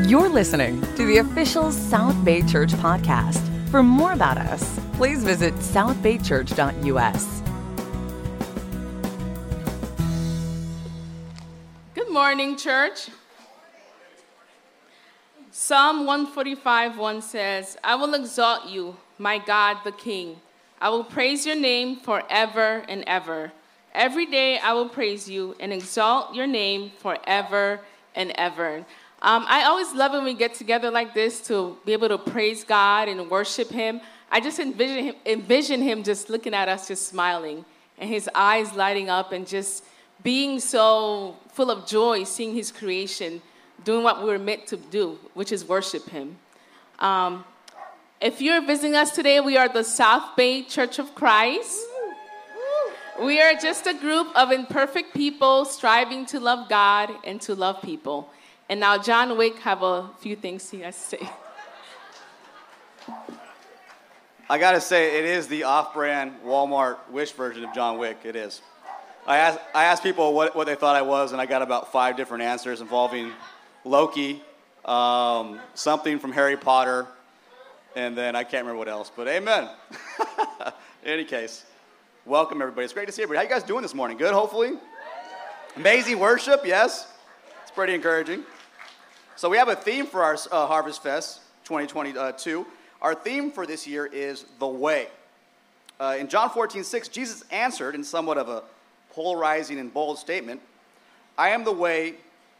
You're listening to the official South Bay Church podcast. For more about us, please visit southbaychurch.us. Good morning, church. Psalm 145 1 says, I will exalt you, my God the King. I will praise your name forever and ever. Every day I will praise you and exalt your name forever and ever. Um, I always love when we get together like this to be able to praise God and worship Him. I just envision him, envision him just looking at us, just smiling, and his eyes lighting up, and just being so full of joy, seeing his creation, doing what we were meant to do, which is worship Him. Um, if you're visiting us today, we are the South Bay Church of Christ. We are just a group of imperfect people striving to love God and to love people. And now John Wick have a few things he has to say. I gotta say, it is the off-brand Walmart Wish version of John Wick. It is. I asked, I asked people what, what they thought I was, and I got about five different answers involving Loki, um, something from Harry Potter, and then I can't remember what else, but amen. In any case, welcome everybody. It's great to see everybody. How you guys doing this morning? Good, hopefully? Amazing worship, yes? It's pretty encouraging. So we have a theme for our uh, Harvest Fest 2022. Our theme for this year is the way. Uh, in John 14, 6, Jesus answered in somewhat of a polarizing and bold statement I am the way,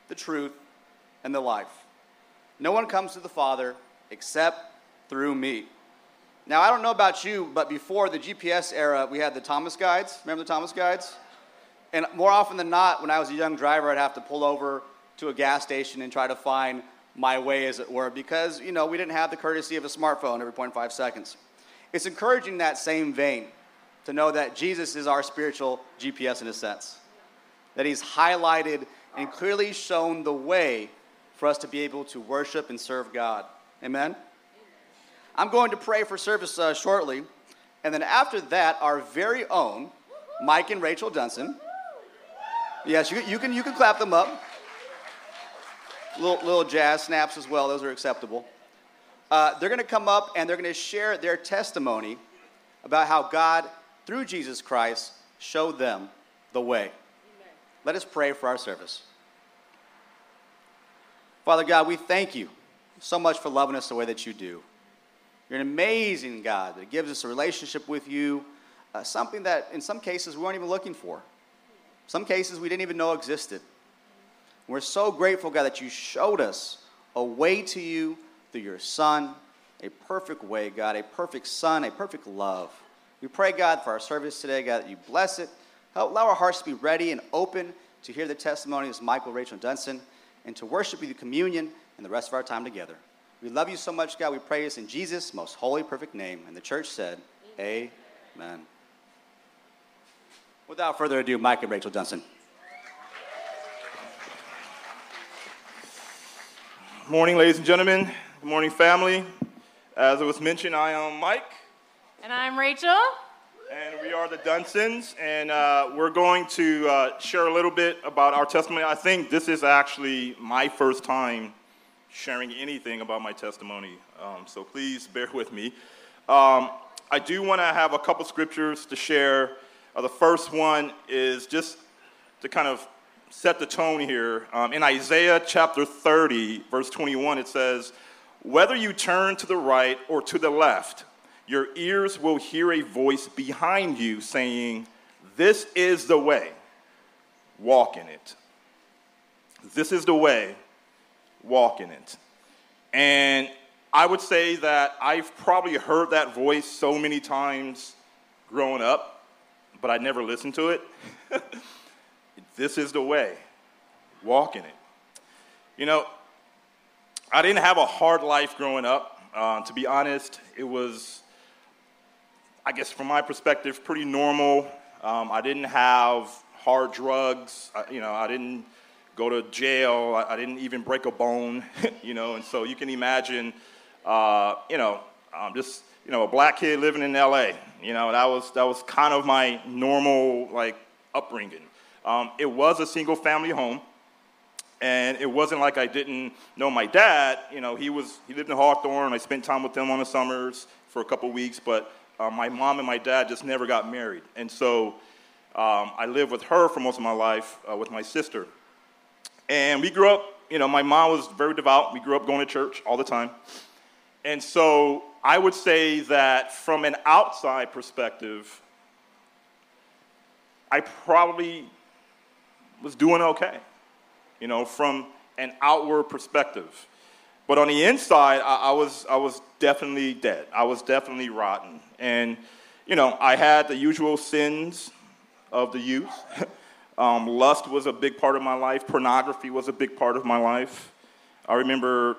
the truth, and the life. No one comes to the Father except through me. Now, I don't know about you, but before the GPS era, we had the Thomas guides. Remember the Thomas guides? And more often than not, when I was a young driver, I'd have to pull over to a gas station and try to find my way, as it were, because, you know, we didn't have the courtesy of a smartphone every 0.5 seconds. It's encouraging that same vein to know that Jesus is our spiritual GPS in a sense, that he's highlighted and clearly shown the way for us to be able to worship and serve God. Amen? I'm going to pray for service uh, shortly. And then after that, our very own Mike and Rachel Dunson. Yes, you, you, can, you can clap them up. Little, little jazz snaps as well, those are acceptable. Uh, they're going to come up and they're going to share their testimony about how God, through Jesus Christ, showed them the way. Amen. Let us pray for our service. Father God, we thank you so much for loving us the way that you do. You're an amazing God that gives us a relationship with you, uh, something that in some cases we weren't even looking for. Some cases we didn't even know existed. We're so grateful, God, that you showed us a way to you through your Son, a perfect way, God, a perfect Son, a perfect love. We pray, God, for our service today, God, that you bless it. Help allow our hearts to be ready and open to hear the testimonies of Michael, Rachel, and Dunson, and to worship you communion and the rest of our time together. We love you so much, God. We pray this in Jesus' most holy, perfect name. And the church said, Amen. Amen. Without further ado, Mike and Rachel Dunson. Morning, ladies and gentlemen. Good morning, family. As it was mentioned, I am Mike. And I'm Rachel. And we are the Dunsons, and uh, we're going to uh, share a little bit about our testimony. I think this is actually my first time sharing anything about my testimony, um, so please bear with me. Um, I do want to have a couple scriptures to share. Uh, the first one is just to kind of set the tone here. Um, in Isaiah chapter 30, verse 21, it says, Whether you turn to the right or to the left, your ears will hear a voice behind you saying, This is the way, walk in it. This is the way, walk in it. And I would say that I've probably heard that voice so many times growing up, but I never listened to it. this is the way, walk in it. You know, I didn't have a hard life growing up. Uh, to be honest, it was, I guess, from my perspective, pretty normal. Um, I didn't have hard drugs. I, you know, I didn't go to jail. I, I didn't even break a bone, you know, and so you can imagine, uh, you know, um, just, you know, a black kid living in LA, you know, that was, that was kind of my normal, like, upbringing. Um, it was a single family home, And it wasn't like I didn't know my dad. You know, he was he lived in Hawthorne. I spent time with him on the summers for a couple weeks, but uh, my mom and my dad just never got married, and so um, I lived with her for most of my life uh, with my sister. And we grew up. You know, my mom was very devout. We grew up going to church all the time, and so I would say that from an outside perspective, I probably was doing okay you know, from an outward perspective. But on the inside, I, I, was, I was definitely dead. I was definitely rotten. And, you know, I had the usual sins of the youth. um, lust was a big part of my life, pornography was a big part of my life. I remember,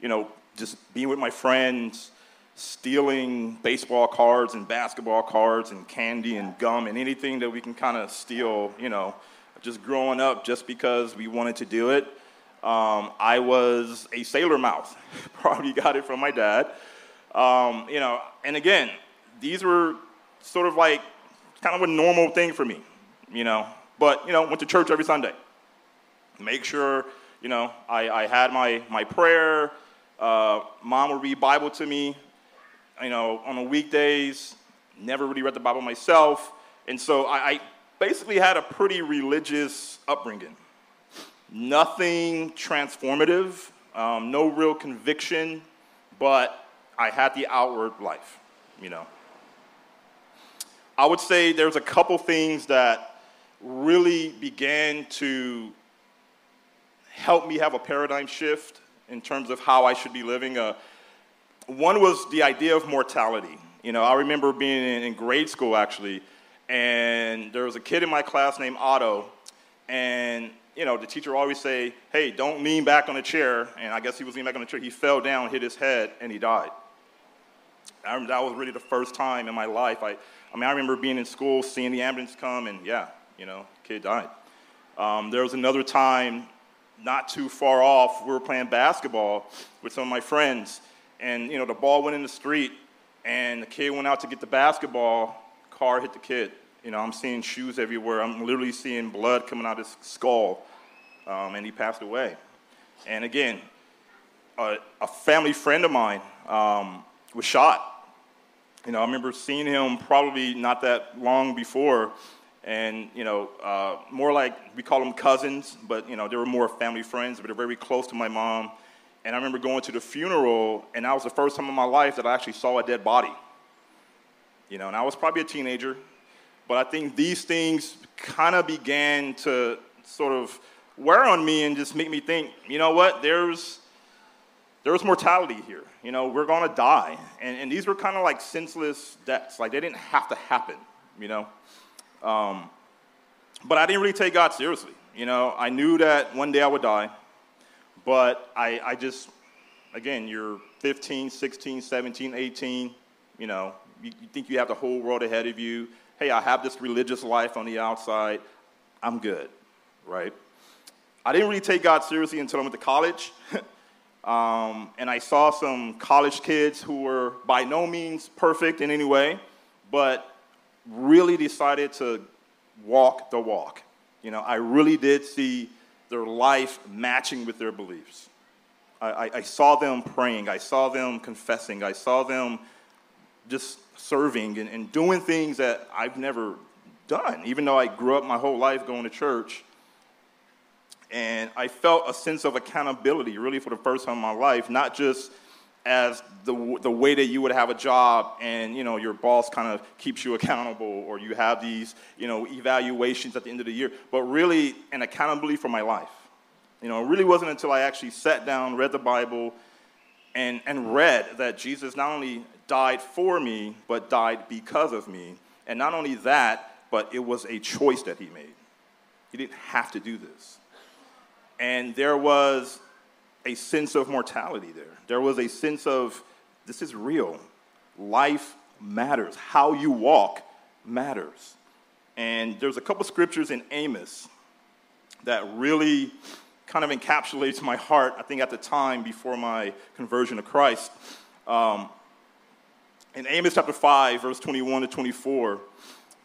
you know, just being with my friends, stealing baseball cards and basketball cards and candy and gum and anything that we can kind of steal, you know just growing up just because we wanted to do it. Um, I was a sailor mouth. Probably got it from my dad. Um, you know, and again, these were sort of like kind of a normal thing for me, you know. But, you know, went to church every Sunday. Make sure, you know, I, I had my, my prayer. Uh, mom would read Bible to me, you know, on the weekdays. Never really read the Bible myself. And so I, I basically had a pretty religious upbringing. Nothing transformative, um, no real conviction, but I had the outward life, you know. I would say there's a couple things that really began to help me have a paradigm shift in terms of how I should be living. Uh, one was the idea of mortality. You know, I remember being in, in grade school actually and there was a kid in my class named Otto, and you know the teacher always say, "Hey, don't lean back on the chair." And I guess he was leaning back on the chair. He fell down, hit his head, and he died. I, remember that was really the first time in my life. I, I mean, I remember being in school, seeing the ambulance come, and yeah, you know, kid died. Um, there was another time, not too far off, we were playing basketball with some of my friends, and you know, the ball went in the street, and the kid went out to get the basketball, car hit the kid. You know, I'm seeing shoes everywhere. I'm literally seeing blood coming out of his skull, um, and he passed away. And again, a, a family friend of mine um, was shot. You know, I remember seeing him probably not that long before, and you know, uh, more like we call them cousins, but you know, they were more family friends, but they're very close to my mom. And I remember going to the funeral, and that was the first time in my life that I actually saw a dead body. You know, and I was probably a teenager, but I think these things kind of began to sort of wear on me and just make me think, you know what, there's there's mortality here. You know, we're gonna die. And, and these were kind of like senseless deaths. Like they didn't have to happen, you know. Um, but I didn't really take God seriously. You know, I knew that one day I would die, but I, I just, again, you're 15, 16, 17, 18, you know, you, you think you have the whole world ahead of you. Hey, I have this religious life on the outside. I'm good, right? I didn't really take God seriously until I went to college. um, and I saw some college kids who were by no means perfect in any way, but really decided to walk the walk. You know, I really did see their life matching with their beliefs. I, I, I saw them praying, I saw them confessing, I saw them just serving and, and doing things that I've never done, even though I grew up my whole life going to church. And I felt a sense of accountability really for the first time in my life, not just as the, the way that you would have a job and you know your boss kind of keeps you accountable or you have these you know evaluations at the end of the year but really an accountability for my life you know it really wasn't until i actually sat down read the bible and, and read that jesus not only died for me, but died because of me. And not only that, but it was a choice that he made. He didn't have to do this. And there was a sense of mortality there. There was a sense of this is real. Life matters. How you walk matters. And there's a couple scriptures in Amos that really kind of encapsulates my heart, I think, at the time before my conversion to Christ. Um, in Amos chapter 5, verse 21 to 24,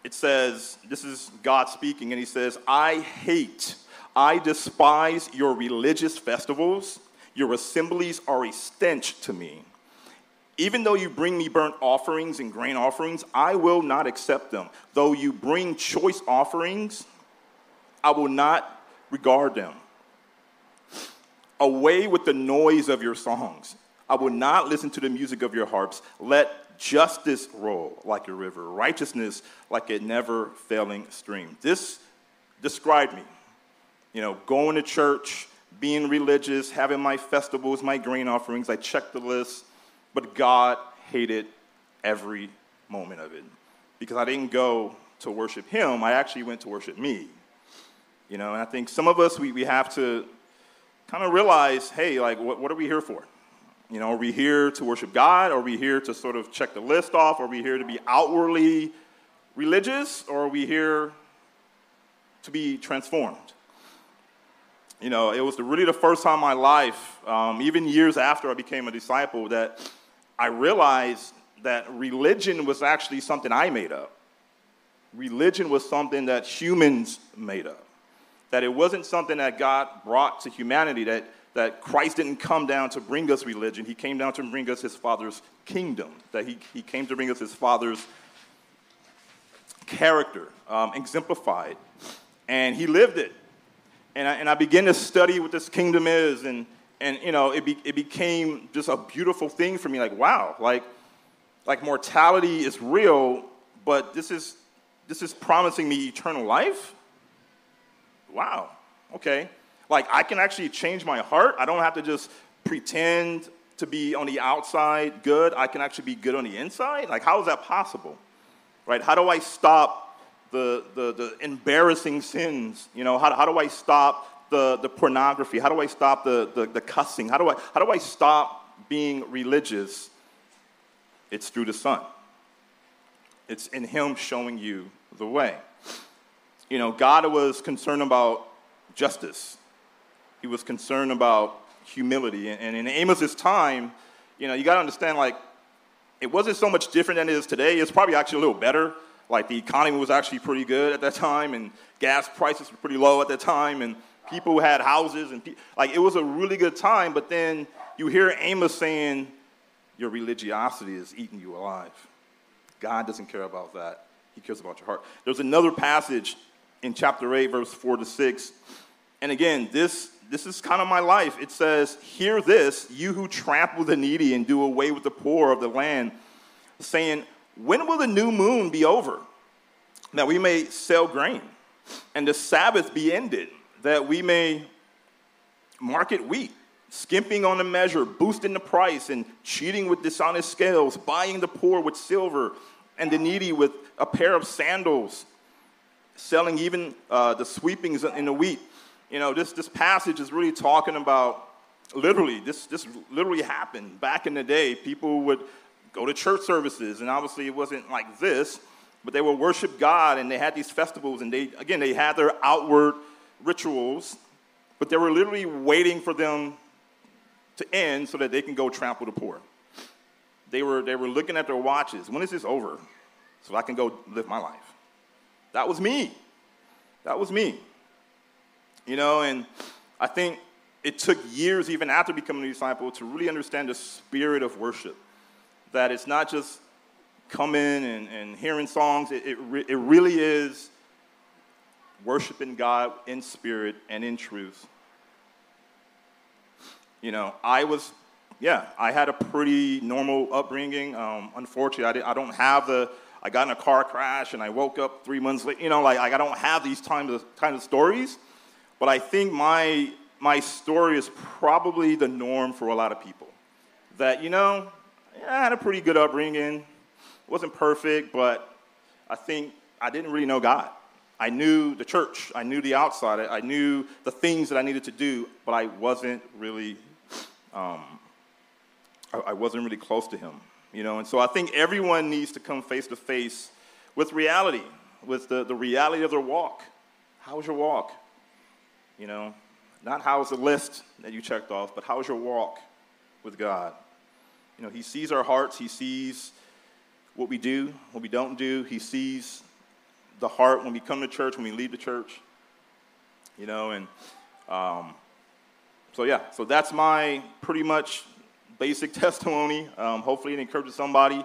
it says, This is God speaking, and he says, I hate, I despise your religious festivals. Your assemblies are a stench to me. Even though you bring me burnt offerings and grain offerings, I will not accept them. Though you bring choice offerings, I will not regard them. Away with the noise of your songs. I will not listen to the music of your harps. Let justice roll like a river, righteousness like a never failing stream. This described me. You know, going to church, being religious, having my festivals, my grain offerings. I checked the list, but God hated every moment of it because I didn't go to worship Him, I actually went to worship me. You know, and I think some of us, we, we have to kind of realize hey, like, what, what are we here for? You know, are we here to worship God? Are we here to sort of check the list off? Are we here to be outwardly religious? Or are we here to be transformed? You know, it was the, really the first time in my life, um, even years after I became a disciple, that I realized that religion was actually something I made up. Religion was something that humans made up. That it wasn't something that God brought to humanity, that, that Christ didn't come down to bring us religion. He came down to bring us his Father's kingdom, that he, he came to bring us his Father's character, um, exemplified. And he lived it and I, and I began to study what this kingdom is, and, and you know, it, be, it became just a beautiful thing for me. Like, wow, like, like mortality is real, but this is, this is promising me eternal life? Wow, okay. Like, I can actually change my heart. I don't have to just pretend to be on the outside good. I can actually be good on the inside. Like, how is that possible? Right? How do I stop the, the, the embarrassing sins? You know, how, how do I stop the, the pornography? How do I stop the, the, the cussing? How do, I, how do I stop being religious? It's through the Son. It's in Him showing you the way. You know, God was concerned about justice. He was concerned about humility. And in Amos's time, you know, you got to understand, like, it wasn't so much different than it is today. It's probably actually a little better like the economy was actually pretty good at that time, and gas prices were pretty low at that time, and people had houses, and pe- like it was a really good time. But then you hear Amos saying, "Your religiosity is eating you alive." God doesn't care about that. He cares about your heart. There's another passage in chapter 8, verse 4 to 6. And again, this, this is kind of my life. It says, Hear this, you who trample the needy and do away with the poor of the land, saying, when will the new moon be over? That we may sell grain, and the Sabbath be ended, that we may market wheat, skimping on the measure, boosting the price, and cheating with dishonest scales, buying the poor with silver, and the needy with a pair of sandals, selling even uh, the sweepings in the wheat. You know, this, this passage is really talking about literally, this, this literally happened back in the day. People would go to church services, and obviously it wasn't like this, but they would worship God and they had these festivals, and they, again, they had their outward rituals, but they were literally waiting for them to end so that they can go trample the poor. They were, they were looking at their watches. When is this over? So I can go live my life. That was me. That was me. You know, and I think it took years, even after becoming a disciple, to really understand the spirit of worship that it's not just coming and, and hearing songs, it, it, re- it really is worshiping God in spirit and in truth. You know, I was, yeah, I had a pretty normal upbringing. Um, unfortunately, I, did, I don't have the, I got in a car crash and I woke up three months later. You know, like, I don't have these kind of, kind of stories. But I think my, my story is probably the norm for a lot of people. That, you know, I had a pretty good upbringing. It wasn't perfect, but I think I didn't really know God. I knew the church, I knew the outside, I knew the things that I needed to do, but I wasn't really, um, I wasn't really close to Him, you know. And so I think everyone needs to come face to face with reality, with the, the reality of their walk. How's your walk? You know, not how's the list that you checked off, but how's your walk with God? You know, he sees our hearts, he sees what we do, what we don't do, he sees the heart when we come to church, when we leave the church. you know, and um, so yeah, so that's my pretty much basic testimony. Um, hopefully, it encourages somebody.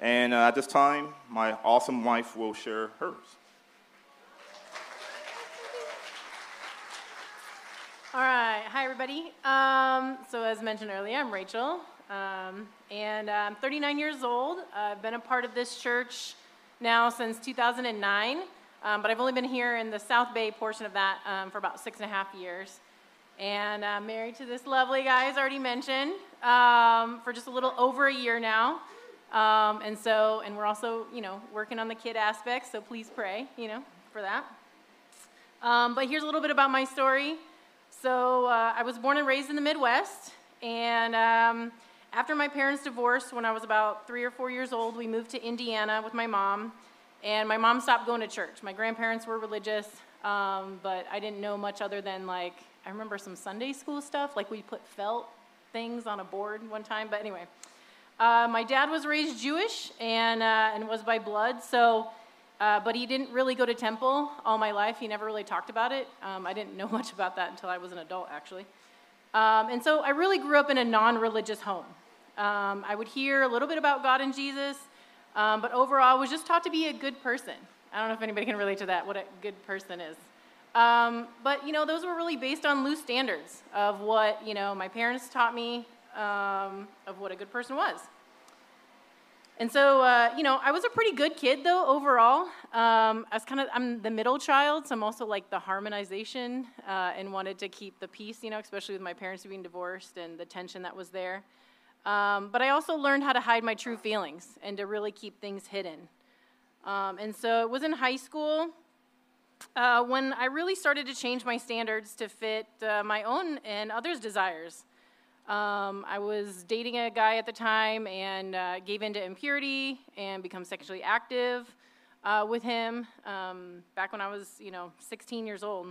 And uh, at this time, my awesome wife will share hers. All right. Hi, everybody. Um, so, as mentioned earlier, I'm Rachel, um, and I'm 39 years old. I've been a part of this church now since 2009, um, but I've only been here in the South Bay portion of that um, for about six and a half years. And I'm married to this lovely guy, as already mentioned, um, for just a little over a year now. Um, and so, and we're also, you know, working on the kid aspect, so please pray, you know, for that. But here's a little bit about my story. So, uh, I was born and raised in the Midwest, and um, after my parents divorced when I was about three or four years old, we moved to Indiana with my mom, and my mom stopped going to church. My grandparents were religious, um, but I didn't know much other than like, I remember some Sunday school stuff, like we put felt things on a board one time, but anyway. Uh, my dad was raised Jewish and, uh, and was by blood, so, uh, but he didn't really go to temple all my life. He never really talked about it. Um, I didn't know much about that until I was an adult, actually. Um, and so I really grew up in a non religious home. Um, I would hear a little bit about God and Jesus, um, but overall, I was just taught to be a good person. I don't know if anybody can relate to that, what a good person is. Um, but, you know, those were really based on loose standards of what, you know, my parents taught me um, of what a good person was. And so, uh, you know, I was a pretty good kid though overall. Um, I was kind of I'm the middle child, so I'm also like the harmonization uh, and wanted to keep the peace, you know, especially with my parents being divorced and the tension that was there. Um, but I also learned how to hide my true feelings and to really keep things hidden. Um, and so it was in high school uh, when I really started to change my standards to fit uh, my own and others' desires. Um, I was dating a guy at the time and uh, gave in to impurity and become sexually active uh, with him um, back when I was, you know, 16 years old.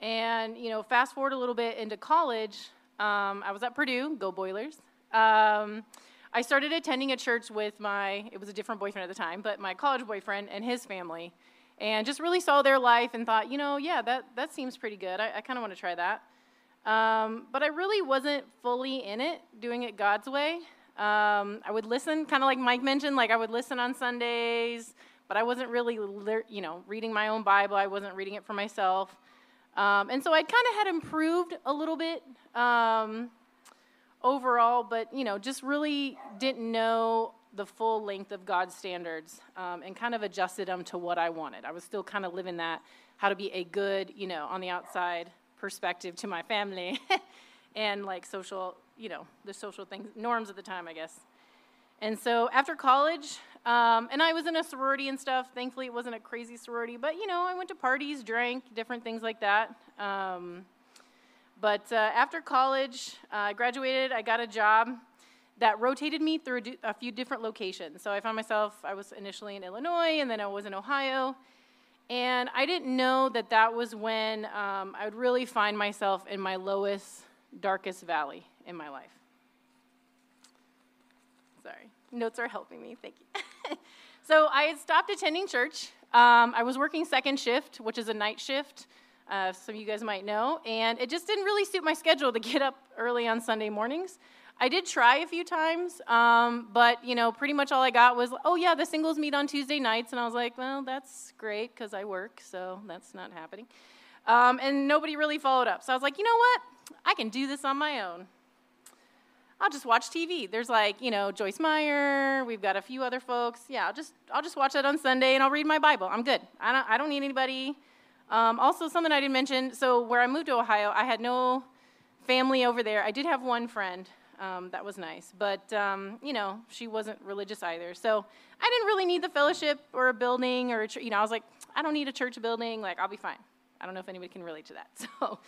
And, you know, fast forward a little bit into college, um, I was at Purdue, go Boilers. Um, I started attending a church with my, it was a different boyfriend at the time, but my college boyfriend and his family, and just really saw their life and thought, you know, yeah, that, that seems pretty good. I, I kind of want to try that. Um, but I really wasn't fully in it, doing it God's way. Um, I would listen, kind of like Mike mentioned, like I would listen on Sundays, but I wasn't really, you know, reading my own Bible. I wasn't reading it for myself. Um, and so I kind of had improved a little bit um, overall, but, you know, just really didn't know the full length of God's standards um, and kind of adjusted them to what I wanted. I was still kind of living that, how to be a good, you know, on the outside perspective to my family and like social, you know, the social things, norms at the time, I guess. And so after college, um, and I was in a sorority and stuff. Thankfully, it wasn't a crazy sorority, but you know, I went to parties, drank, different things like that. Um, but uh, after college, uh, I graduated. I got a job that rotated me through a few different locations. So I found myself, I was initially in Illinois, and then I was in Ohio. And I didn't know that that was when um, I would really find myself in my lowest, darkest valley in my life. Sorry, notes are helping me. Thank you. so I had stopped attending church. Um, I was working second shift, which is a night shift. Uh, some of you guys might know, and it just didn't really suit my schedule to get up early on Sunday mornings. I did try a few times, um, but you know, pretty much all I got was, oh yeah, the singles meet on Tuesday nights, and I was like, well, that's great because I work, so that's not happening. Um, and nobody really followed up, so I was like, you know what? I can do this on my own. I'll just watch TV. There's like, you know, Joyce Meyer. We've got a few other folks. Yeah, I'll just I'll just watch that on Sunday and I'll read my Bible. I'm good. I don't I don't need anybody. Um, also, something I didn't mention. So where I moved to Ohio, I had no family over there. I did have one friend um, that was nice. But, um, you know, she wasn't religious either. So I didn't really need the fellowship or a building or, a you know, I was like, I don't need a church building. Like, I'll be fine. I don't know if anybody can relate to that. So,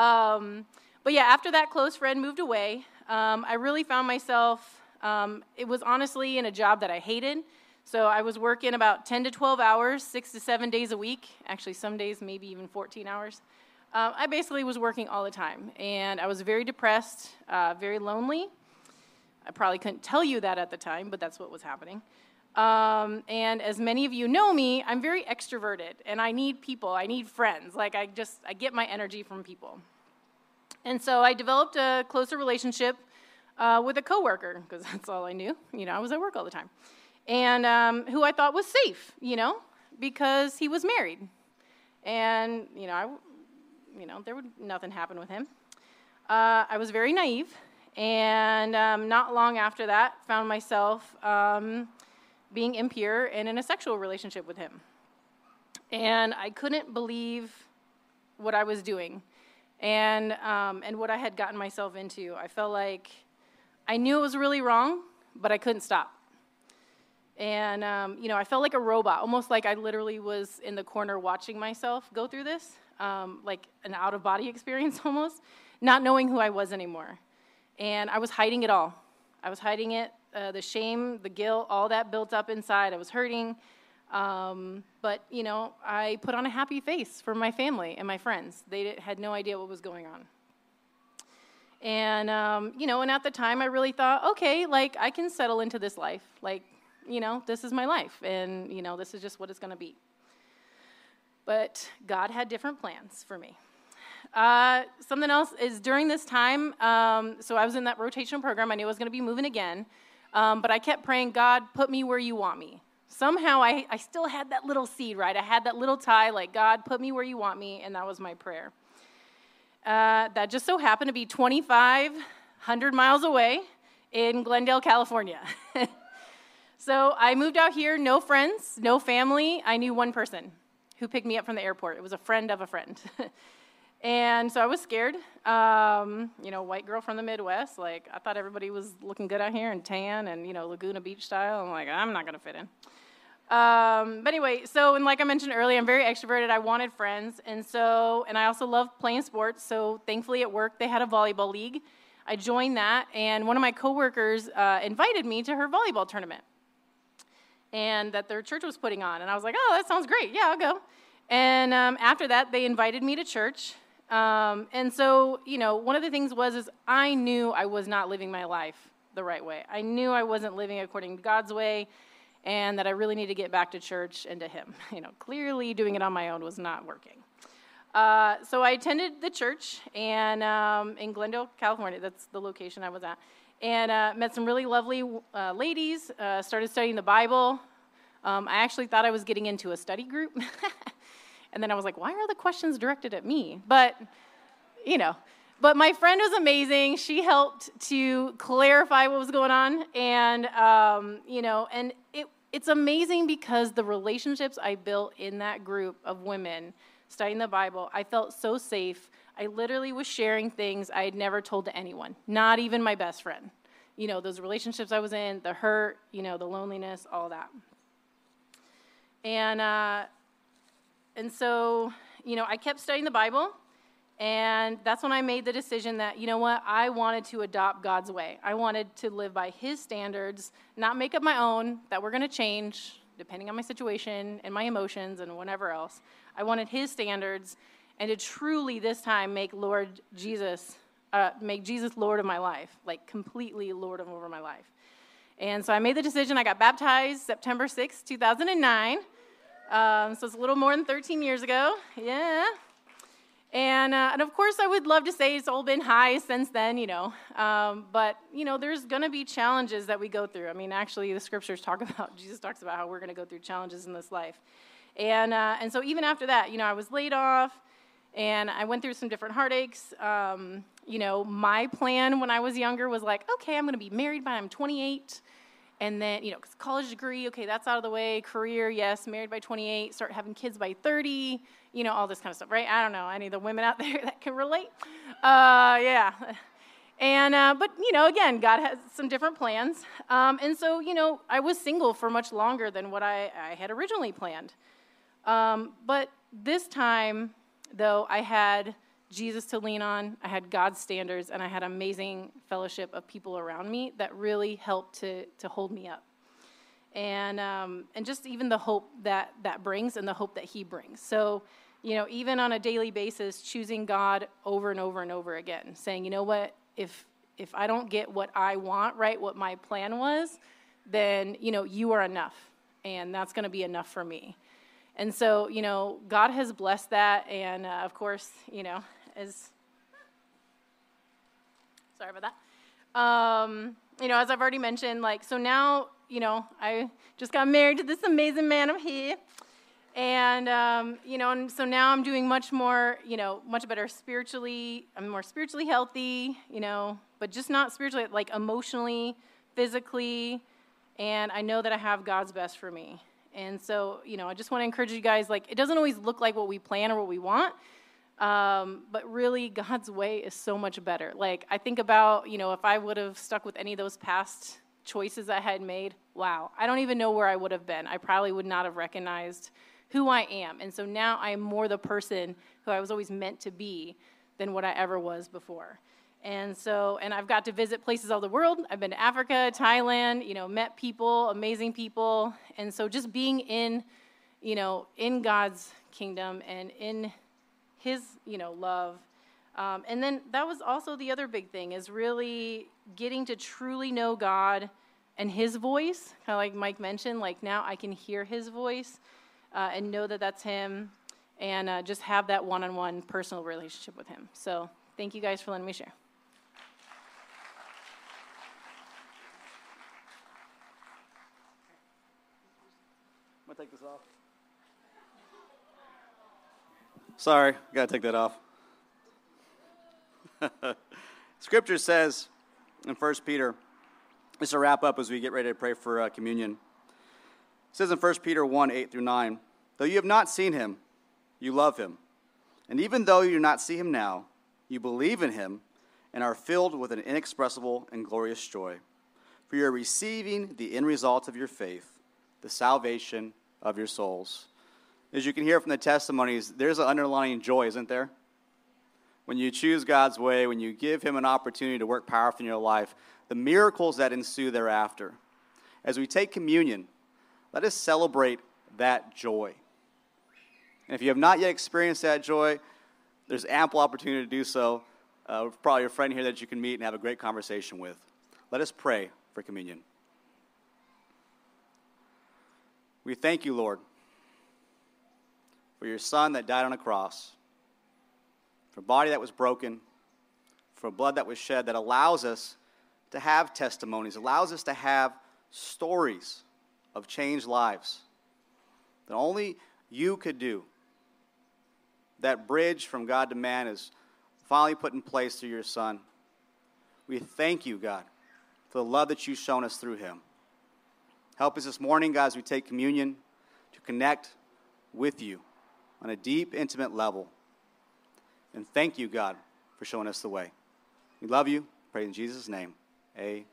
um, but yeah, after that close friend moved away, um, I really found myself, um, it was honestly in a job that I hated. So I was working about 10 to 12 hours, six to seven days a week. Actually, some days, maybe even 14 hours. Um, I basically was working all the time, and I was very depressed, uh, very lonely. I probably couldn't tell you that at the time, but that's what was happening. Um, and as many of you know me, I'm very extroverted and I need people, I need friends. Like I just, I get my energy from people. And so I developed a closer relationship uh, with a coworker because that's all I knew. You know, I was at work all the time, and um, who I thought was safe. You know, because he was married, and you know, I, you know, there would nothing happen with him. Uh, I was very naive, and um, not long after that, found myself um, being impure and in a sexual relationship with him, and I couldn't believe what I was doing and, um, and what I had gotten myself into. I felt like I knew it was really wrong, but I couldn't stop. And, um, you know, I felt like a robot, almost like I literally was in the corner watching myself go through this, um, like an out of body experience almost, not knowing who I was anymore. And I was hiding it all. I was hiding it, uh, the shame, the guilt, all that built up inside. I was hurting. Um, but, you know, I put on a happy face for my family and my friends. They had no idea what was going on. And, um, you know, and at the time I really thought, okay, like I can settle into this life. Like, you know, this is my life. And, you know, this is just what it's going to be. But God had different plans for me. Uh, something else is during this time, um, so I was in that rotational program. I knew I was going to be moving again. Um, but I kept praying, God, put me where you want me somehow I, I still had that little seed, right? I had that little tie, like, God, put me where you want me, and that was my prayer. Uh, that just so happened to be 2,500 miles away in Glendale, California. so I moved out here, no friends, no family. I knew one person who picked me up from the airport. It was a friend of a friend. and so I was scared. Um, you know, white girl from the Midwest. Like, I thought everybody was looking good out here and tan and, you know, Laguna Beach style. I'm like, I'm not going to fit in. Um, but anyway, so and like I mentioned earlier, I'm very extroverted. I wanted friends, and so and I also love playing sports. So thankfully at work they had a volleyball league. I joined that, and one of my coworkers uh, invited me to her volleyball tournament, and that their church was putting on. And I was like, oh, that sounds great. Yeah, I'll go. And um, after that, they invited me to church. Um, and so, you know, one of the things was is I knew I was not living my life the right way. I knew I wasn't living according to God's way and that I really need to get back to church and to Him. You know, clearly doing it on my own was not working. Uh, so I attended the church and um, in Glendale, California. That's the location I was at, and uh, met some really lovely uh, ladies. Uh, started studying the Bible. Um, I actually thought I was getting into a study group, and then I was like, "Why are the questions directed at me?" But you know, but my friend was amazing. She helped to clarify what was going on, and um, you know, and it it's amazing because the relationships I built in that group of women studying the Bible, I felt so safe. I literally was sharing things I had never told to anyone, not even my best friend. You know, those relationships I was in, the hurt, you know, the loneliness, all that. And uh, and so, you know, I kept studying the Bible. And that's when I made the decision that, you know what, I wanted to adopt God's way. I wanted to live by His standards, not make up my own, that were going to change depending on my situation and my emotions and whatever else. I wanted His standards and to truly this time make Lord Jesus, uh, make Jesus Lord of my life, like completely Lord of over my life. And so I made the decision. I got baptized September 6, 2009. Um, so it's a little more than 13 years ago. Yeah, and, uh, and of course, I would love to say it's all been high since then, you know. Um, but, you know, there's going to be challenges that we go through. I mean, actually, the scriptures talk about, Jesus talks about how we're going to go through challenges in this life. And, uh, and so even after that, you know, I was laid off and I went through some different heartaches. Um, you know, my plan when I was younger was like, okay, I'm going to be married by I'm 28. And then, you know, college degree, okay, that's out of the way. Career, yes, married by 28, start having kids by 30 you know, all this kind of stuff, right? I don't know, any of the women out there that can relate? Uh, yeah. And, uh, but, you know, again, God has some different plans. Um, and so, you know, I was single for much longer than what I, I had originally planned. Um, but this time, though, I had Jesus to lean on, I had God's standards, and I had amazing fellowship of people around me that really helped to, to hold me up. And, um, and just even the hope that that brings and the hope that He brings. So, you know, even on a daily basis, choosing God over and over and over again, saying, you know what, if if I don't get what I want, right, what my plan was, then, you know, you are enough. And that's going to be enough for me. And so, you know, God has blessed that. And uh, of course, you know, as, sorry about that. Um, you know, as I've already mentioned, like, so now, you know, I just got married to this amazing man up here. And, um, you know, and so now I'm doing much more, you know, much better spiritually. I'm more spiritually healthy, you know, but just not spiritually, like emotionally, physically. And I know that I have God's best for me. And so, you know, I just want to encourage you guys like, it doesn't always look like what we plan or what we want. Um, but really, God's way is so much better. Like, I think about, you know, if I would have stuck with any of those past choices I had made, wow, I don't even know where I would have been. I probably would not have recognized who I am. And so now I am more the person who I was always meant to be than what I ever was before. And so, and I've got to visit places all the world. I've been to Africa, Thailand, you know, met people, amazing people. And so just being in, you know, in God's kingdom and in his, you know, love. Um, and then that was also the other big thing is really getting to truly know God and his voice. Kind of like Mike mentioned, like now I can hear his voice uh, and know that that's Him and uh, just have that one on one personal relationship with Him. So thank you guys for letting me share. Gonna take this off. Sorry, gotta take that off. Scripture says in 1 Peter, just to wrap up as we get ready to pray for uh, communion. It says in 1 Peter 1 8 through 9, though you have not seen him, you love him. And even though you do not see him now, you believe in him and are filled with an inexpressible and glorious joy. For you are receiving the end result of your faith, the salvation of your souls. As you can hear from the testimonies, there's an underlying joy, isn't there? When you choose God's way, when you give Him an opportunity to work powerfully in your life, the miracles that ensue thereafter. As we take communion, let us celebrate that joy. And if you have not yet experienced that joy, there's ample opportunity to do so. Uh, probably a friend here that you can meet and have a great conversation with. Let us pray for communion. We thank you, Lord, for your Son that died on a cross, for a body that was broken, for a blood that was shed that allows us to have testimonies, allows us to have stories of changed lives that only you could do. That bridge from God to man is finally put in place through your Son. We thank you, God, for the love that you've shown us through him. Help us this morning, as we take communion to connect with you on a deep, intimate level. And thank you, God, for showing us the way. We love you. Pray in Jesus' name. Amen.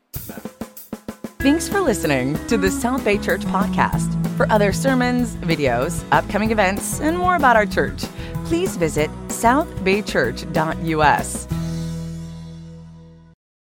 Thanks for listening to the South Bay Church podcast. For other sermons, videos, upcoming events, and more about our church, please visit southbaychurch.us.